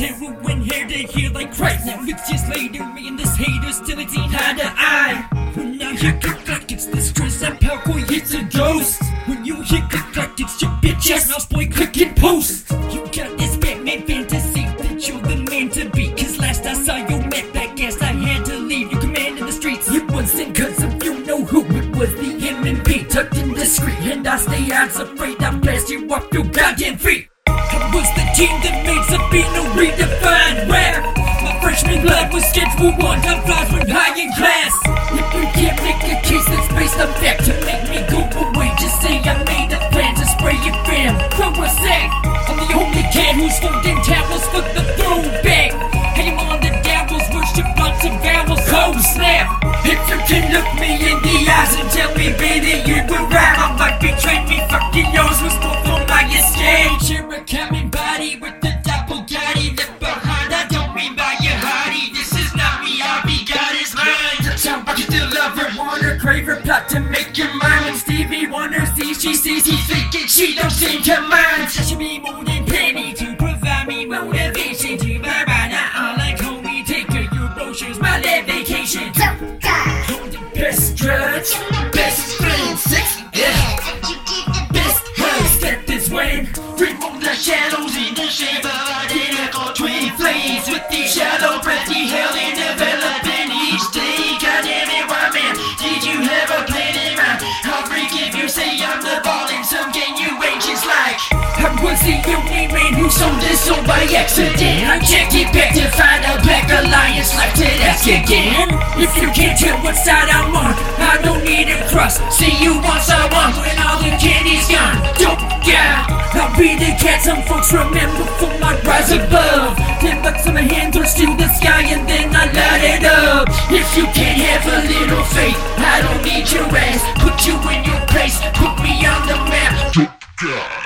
Heroin hair to hear like Christ. Now it's just later, me and this hater still ain't seen eye to eye. When I you get like it's the stress and power, boy, it's a ghost. When you hit the clock, it's your bitch ass mouse boy, click and post. You got this Batman fantasy that you're the man to be. Cause last I saw you met that gas, I had to leave. You commanded the streets. It wasn't cause of you know who, it was the M&P tucked in discreet. And I stay out afraid I blast you off your goddamn feet. I was the team that made Sabino redefine rap. My freshman blood was scheduled one time flies when high in class. If you can't make a case that's based on fact to make me go away, just say I made a plan to spray your fam. Throw a sack. I'm the only cat who's folding towels for the throwback. Aim on the devils, worship lots of vowels, cold snap. If you can look me in the eyes and tell me, baby, you were right, I might betray me. Fucking yours was more for my escape. Share a body with the doppelganger left behind. I don't mean by your hottie. This is not me, I'll be God is mine. That's how I get the lover. Warner Craver plot to make your mind. When Stevie Wonder sees, she sees he's thinking she don't seem to mind. She should be more than plenty to provide me motivation to vibe. Now I like homie, take her your brochures, my lab vacation. Don't die. Hold the best drugs, with the shallow pretty hell in developing each day. God damn it, why man? Did you have a plan in mind? I'll freak if you say I'm the ball in some game you ain't just like. I was the only man who sold this soul by accident. I checked it back to find a black alliance like to ask again. If you can't tell what side I'm on, I don't need a crust. See you once I want when all the candy's gone. Don't yeah, I'll be the cat some folks remember for my You can't have a little faith. I don't need your ass. Put you in your place. Put me on the map. God.